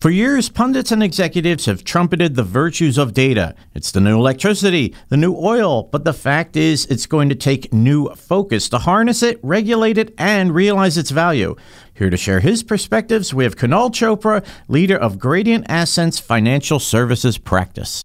For years, pundits and executives have trumpeted the virtues of data. It's the new electricity, the new oil, but the fact is, it's going to take new focus to harness it, regulate it, and realize its value. Here to share his perspectives, we have Kunal Chopra, leader of Gradient Ascent's financial services practice.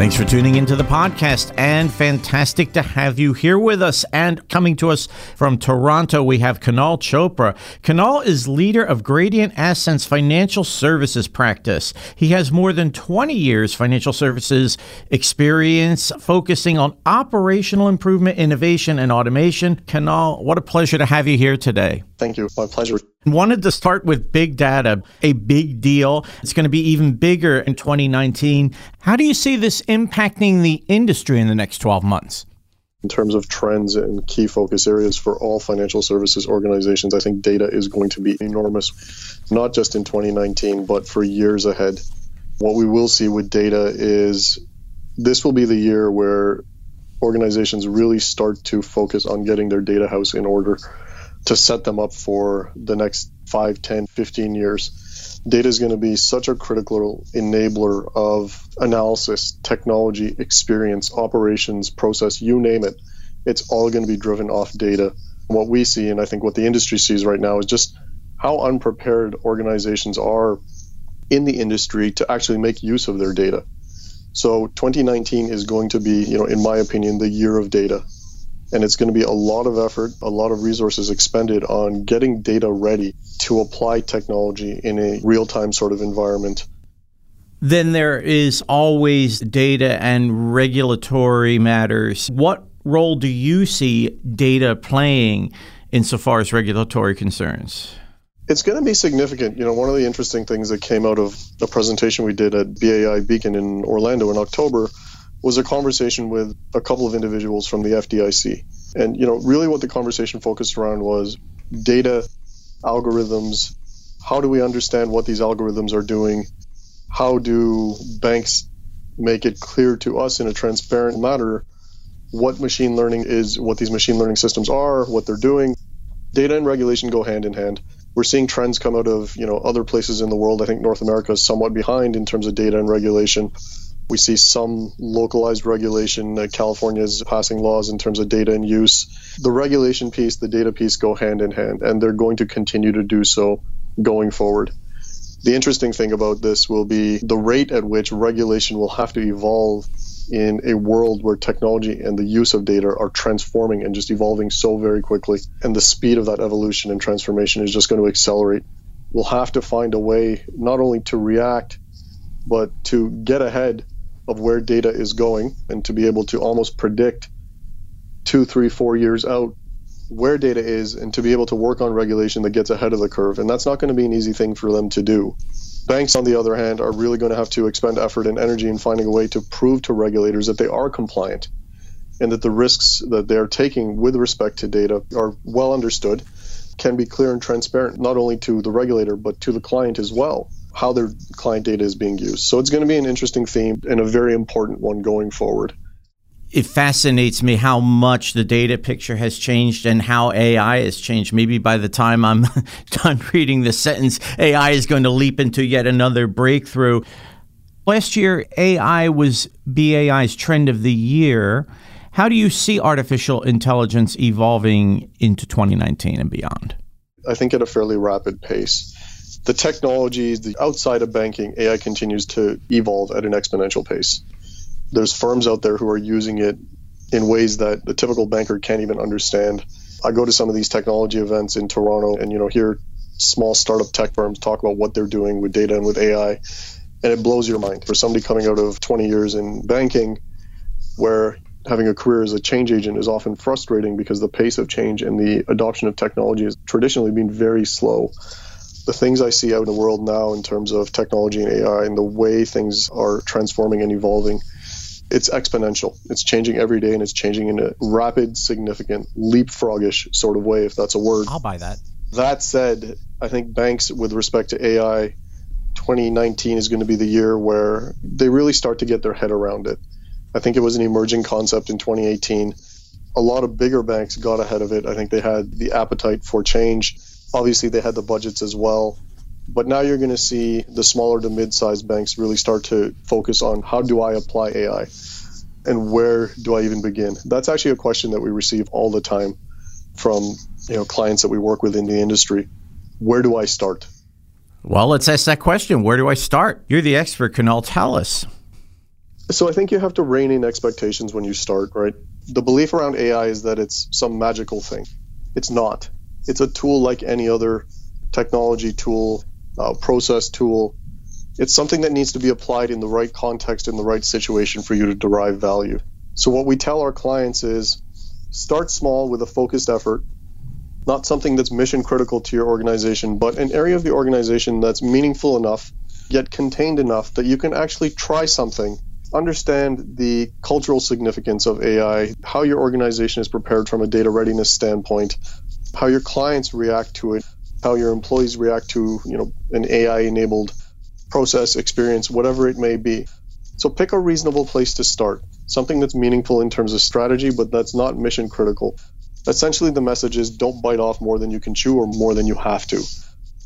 Thanks for tuning into the podcast and fantastic to have you here with us. And coming to us from Toronto, we have Kunal Chopra. Kunal is leader of Gradient Ascent's financial services practice. He has more than 20 years financial services experience focusing on operational improvement, innovation, and automation. Kunal, what a pleasure to have you here today. Thank you. My pleasure. Wanted to start with big data, a big deal. It's going to be even bigger in 2019. How do you see this impacting the industry in the next 12 months? In terms of trends and key focus areas for all financial services organizations, I think data is going to be enormous, not just in 2019, but for years ahead. What we will see with data is this will be the year where organizations really start to focus on getting their data house in order to set them up for the next 5, 10, 15 years. Data is going to be such a critical enabler of analysis, technology, experience, operations, process, you name it. It's all going to be driven off data. What we see, and I think what the industry sees right now, is just how unprepared organizations are in the industry to actually make use of their data. So 2019 is going to be, you know, in my opinion, the year of data and it's going to be a lot of effort, a lot of resources expended on getting data ready to apply technology in a real time sort of environment. Then there is always data and regulatory matters. What role do you see data playing insofar as regulatory concerns? It's going to be significant. You know, one of the interesting things that came out of a presentation we did at BAI Beacon in Orlando in October was a conversation with a couple of individuals from the FDIC. And, you know, really what the conversation focused around was data, algorithms. How do we understand what these algorithms are doing? How do banks make it clear to us in a transparent manner what machine learning is, what these machine learning systems are, what they're doing? Data and regulation go hand in hand. We're seeing trends come out of, you know, other places in the world. I think North America is somewhat behind in terms of data and regulation. We see some localized regulation. Uh, California is passing laws in terms of data and use. The regulation piece, the data piece go hand in hand, and they're going to continue to do so going forward. The interesting thing about this will be the rate at which regulation will have to evolve in a world where technology and the use of data are transforming and just evolving so very quickly. And the speed of that evolution and transformation is just going to accelerate. We'll have to find a way not only to react, but to get ahead of where data is going and to be able to almost predict two, three, four years out where data is and to be able to work on regulation that gets ahead of the curve. And that's not going to be an easy thing for them to do. Banks, on the other hand, are really going to have to expend effort and energy in finding a way to prove to regulators that they are compliant and that the risks that they're taking with respect to data are well understood, can be clear and transparent, not only to the regulator, but to the client as well how their client data is being used. So it's going to be an interesting theme and a very important one going forward. It fascinates me how much the data picture has changed and how AI has changed. Maybe by the time I'm done reading the sentence, AI is going to leap into yet another breakthrough. Last year, AI was BAI's trend of the year. How do you see artificial intelligence evolving into 2019 and beyond? I think at a fairly rapid pace the technologies the outside of banking, AI continues to evolve at an exponential pace. There's firms out there who are using it in ways that the typical banker can't even understand. I go to some of these technology events in Toronto and you know hear small startup tech firms talk about what they're doing with data and with AI and it blows your mind. For somebody coming out of 20 years in banking where having a career as a change agent is often frustrating because the pace of change and the adoption of technology has traditionally been very slow the things I see out in the world now in terms of technology and AI and the way things are transforming and evolving, it's exponential. It's changing every day and it's changing in a rapid, significant, leapfrogish sort of way, if that's a word. I'll buy that. That said, I think banks, with respect to AI, 2019 is going to be the year where they really start to get their head around it. I think it was an emerging concept in 2018. A lot of bigger banks got ahead of it. I think they had the appetite for change. Obviously, they had the budgets as well. But now you're going to see the smaller to mid-sized banks really start to focus on how do I apply AI and where do I even begin? That's actually a question that we receive all the time from you know clients that we work with in the industry. Where do I start? Well, let's ask that question. Where do I start? You're the expert. Kunal, tell us. So I think you have to rein in expectations when you start, right? The belief around AI is that it's some magical thing. It's not. It's a tool like any other technology tool, uh, process tool. It's something that needs to be applied in the right context, in the right situation for you to derive value. So what we tell our clients is start small with a focused effort, not something that's mission critical to your organization, but an area of the organization that's meaningful enough, yet contained enough that you can actually try something understand the cultural significance of AI, how your organization is prepared from a data readiness standpoint, how your clients react to it, how your employees react to, you know, an AI enabled process, experience, whatever it may be. So pick a reasonable place to start, something that's meaningful in terms of strategy, but that's not mission critical. Essentially, the message is don't bite off more than you can chew or more than you have to.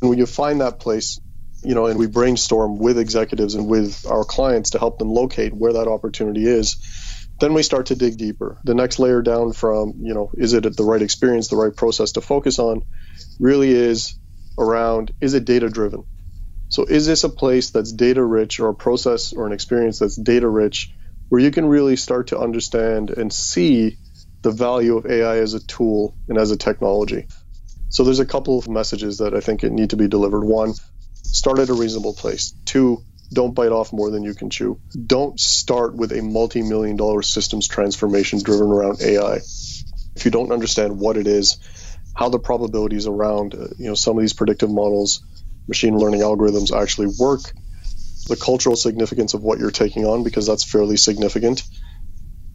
And when you find that place, you know, and we brainstorm with executives and with our clients to help them locate where that opportunity is. Then we start to dig deeper. The next layer down from, you know, is it the right experience, the right process to focus on, really is around is it data driven? So is this a place that's data rich or a process or an experience that's data rich where you can really start to understand and see the value of AI as a tool and as a technology? So there's a couple of messages that I think need to be delivered. One, start at a reasonable place. Two, don't bite off more than you can chew. Don't start with a multi million dollar systems transformation driven around AI. If you don't understand what it is, how the probabilities around uh, you know some of these predictive models, machine learning algorithms actually work, the cultural significance of what you're taking on because that's fairly significant,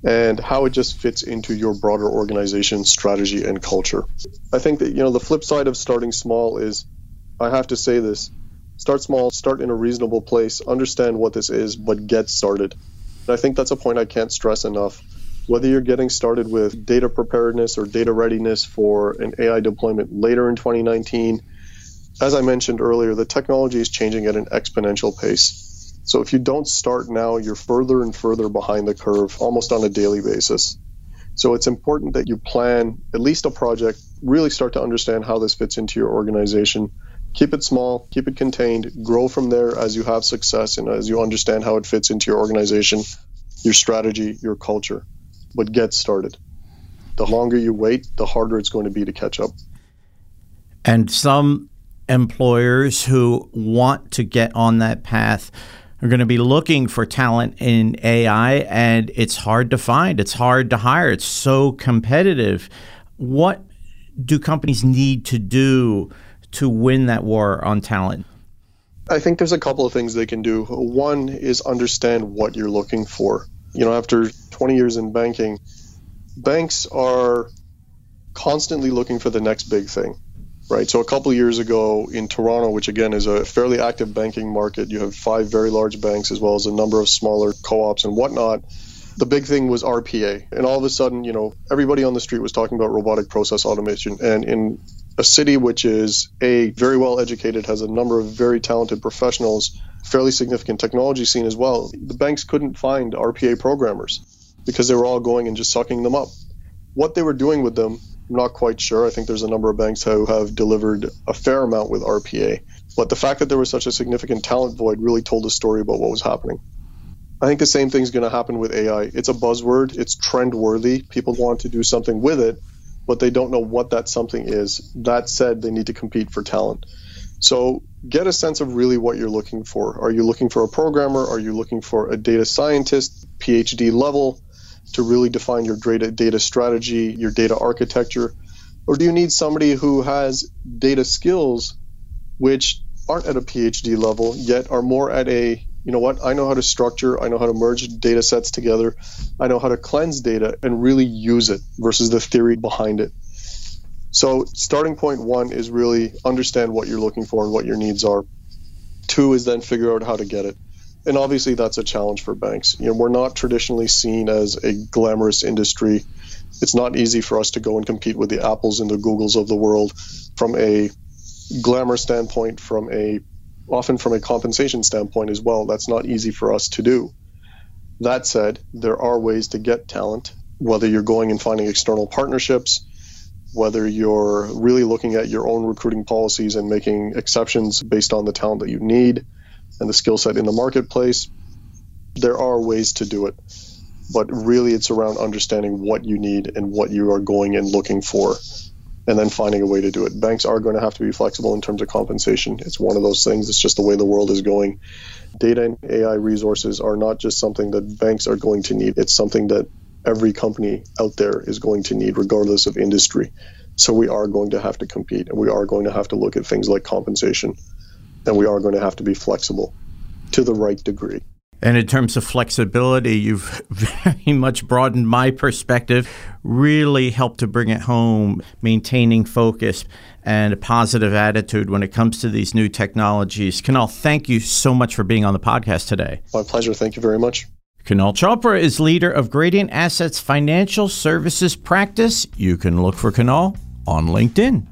and how it just fits into your broader organization strategy and culture. I think that you know the flip side of starting small is I have to say this start small, start in a reasonable place, understand what this is, but get started. And I think that's a point I can't stress enough. Whether you're getting started with data preparedness or data readiness for an AI deployment later in 2019, as I mentioned earlier, the technology is changing at an exponential pace. So if you don't start now, you're further and further behind the curve almost on a daily basis. So it's important that you plan at least a project, really start to understand how this fits into your organization keep it small, keep it contained, grow from there as you have success and as you understand how it fits into your organization, your strategy, your culture. But get started. The longer you wait, the harder it's going to be to catch up. And some employers who want to get on that path are going to be looking for talent in AI, and it's hard to find. It's hard to hire. It's so competitive. What do companies need to do to win that war on talent? I think there's a couple of things they can do. One is understand what you're looking for. You know, after 20 years in banking, banks are constantly looking for the next big thing, right? So a couple of years ago in Toronto, which again is a fairly active banking market, you have five very large banks as well as a number of smaller co-ops and whatnot. The big thing was RPA, and all of a sudden, you know, everybody on the street was talking about robotic process automation. And in a city which is a very well educated, has a number of very talented professionals, fairly significant technology scene as well. The banks couldn't find RPA programmers because they were all going and just sucking them up. What they were doing with them, I'm not quite sure. I think there's a number of banks who have delivered a fair amount with RPA. But the fact that there was such a significant talent void really told a story about what was happening. I think the same thing is going to happen with AI. It's a buzzword, it's trend worthy. People want to do something with it, but they don't know what that something is. That said, they need to compete for talent. So get a sense of really what you're looking for. Are you looking for a programmer? Are you looking for a data scientist, PhD level, to really define your data, data strategy, your data architecture? Or do you need somebody who has data skills which aren't at a PhD level, yet are more at a you know what, I know how to structure, I know how to merge data sets together, I know how to cleanse data and really use it versus the theory behind it. So, starting point one is really understand what you're looking for and what your needs are. Two is then figure out how to get it. And obviously, that's a challenge for banks. You know, we're not traditionally seen as a glamorous industry. It's not easy for us to go and compete with the Apples and the Googles of the world from a glamour standpoint, from a often from a compensation standpoint as well. That's not easy for us to do. That said, there are ways to get talent, whether you're going and finding external partnerships, whether you're really looking at your own recruiting policies and making exceptions based on the talent that you need and the skill set in the marketplace, there are ways to do it. But really, it's around understanding what you need and what you are going and looking for, and then finding a way to do it. Banks are going to have to be flexible in terms of compensation. It's one of those things, it's just the way the world is going. Data and AI resources are not just something that banks are going to need, it's something that every company out there is going to need, regardless of industry. So we are going to have to compete, and we are going to have to look at things like compensation, and we are going to have to be flexible to the right degree. And in terms of flexibility, you've very much broadened my perspective, really helped to bring it home, maintaining focus and a positive attitude when it comes to these new technologies. Kunal, thank you so much for being on the podcast today. My pleasure. Thank you very much. Kunal Chopra is leader of Gradient Ascent's Financial Services Practice. You can look for Kunal on LinkedIn.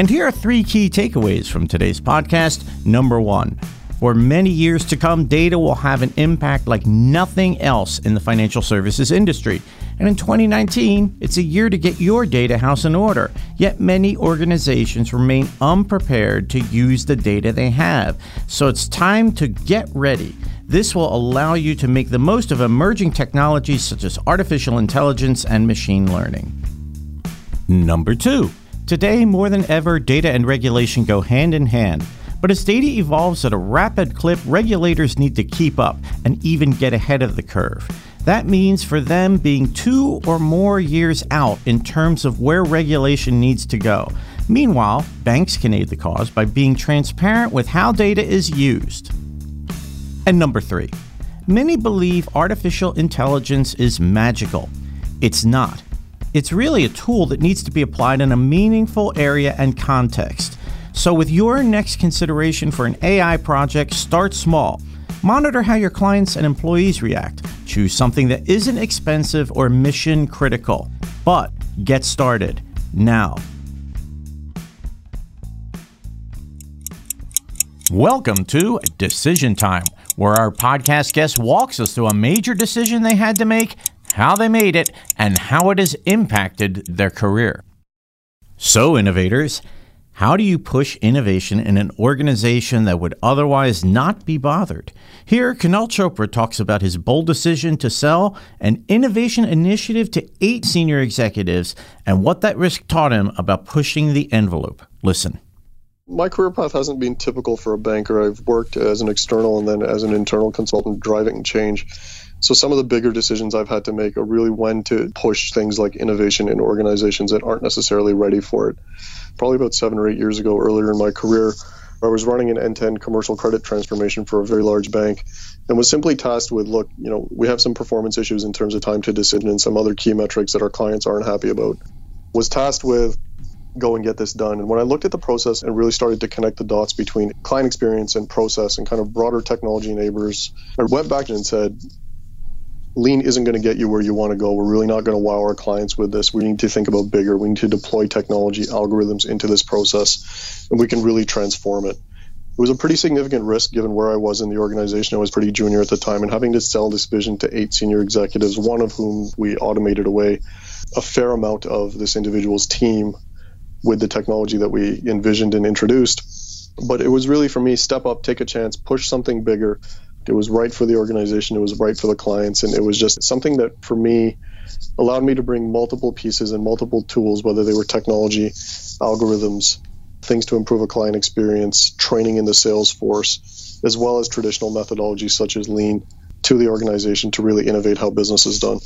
And here are three key takeaways from today's podcast. Number one, for many years to come, data will have an impact like nothing else in the financial services industry. And in 2019, it's a year to get your data house in order. Yet many organizations remain unprepared to use the data they have. So it's time to get ready. This will allow you to make the most of emerging technologies such as artificial intelligence and machine learning. Number two, today more than ever, data and regulation go hand in hand. But as data evolves at a rapid clip, regulators need to keep up and even get ahead of the curve. That means for them being two or more years out in terms of where regulation needs to go. Meanwhile, banks can aid the cause by being transparent with how data is used. And number three, many believe artificial intelligence is magical. It's not. It's really a tool that needs to be applied in a meaningful area and context. So, with your next consideration for an AI project, start small. Monitor how your clients and employees react. Choose something that isn't expensive or mission critical. But get started now. Welcome to Decision Time, where our podcast guest walks us through a major decision they had to make, how they made it, and how it has impacted their career. So, innovators, how do you push innovation in an organization that would otherwise not be bothered? Here, Kunal Chopra talks about his bold decision to sell an innovation initiative to eight senior executives and what that risk taught him about pushing the envelope. Listen. My career path hasn't been typical for a banker. I've worked as an external and then as an internal consultant driving change. So some of the bigger decisions I've had to make are really when to push things like innovation in organizations that aren't necessarily ready for it probably about seven or eight years ago, earlier in my career, I was running an end-to-end commercial credit transformation for a very large bank, and was simply tasked with, look, you know, we have some performance issues in terms of time to decision and some other key metrics that our clients aren't happy about. Was tasked with go and get this done. And when I looked at the process and really started to connect the dots between client experience and process and kind of broader technology neighbors, I went back and said, lean isn't going to get you where you want to go. We're really not going to wow our clients with this. We need to think about bigger. We need to deploy technology algorithms into this process, and we can really transform it. It was a pretty significant risk given where I was in the organization. I was pretty junior at the time, and having to sell this vision to eight senior executives, one of whom we automated away a fair amount of this individual's team with the technology that we envisioned and introduced. But it was really for me step up, take a chance, push something bigger, it was right for the organization. It was right for the clients. And it was just something that, for me, allowed me to bring multiple pieces and multiple tools, whether they were technology, algorithms, things to improve a client experience, training in the sales force, as well as traditional methodologies such as lean to the organization to really innovate how business is done.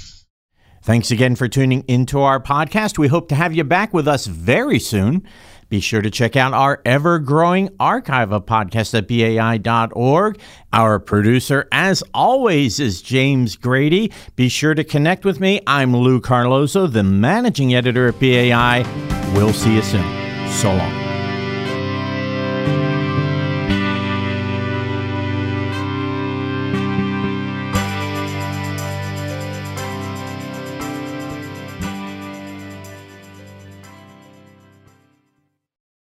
Thanks again for tuning into our podcast. We hope to have you back with us very soon. Be sure to check out our ever growing archive of podcasts at BAI.org. Our producer, as always, is James Grady. Be sure to connect with me. I'm Lou Carlozo, the managing editor at BAI. We'll see you soon. So long.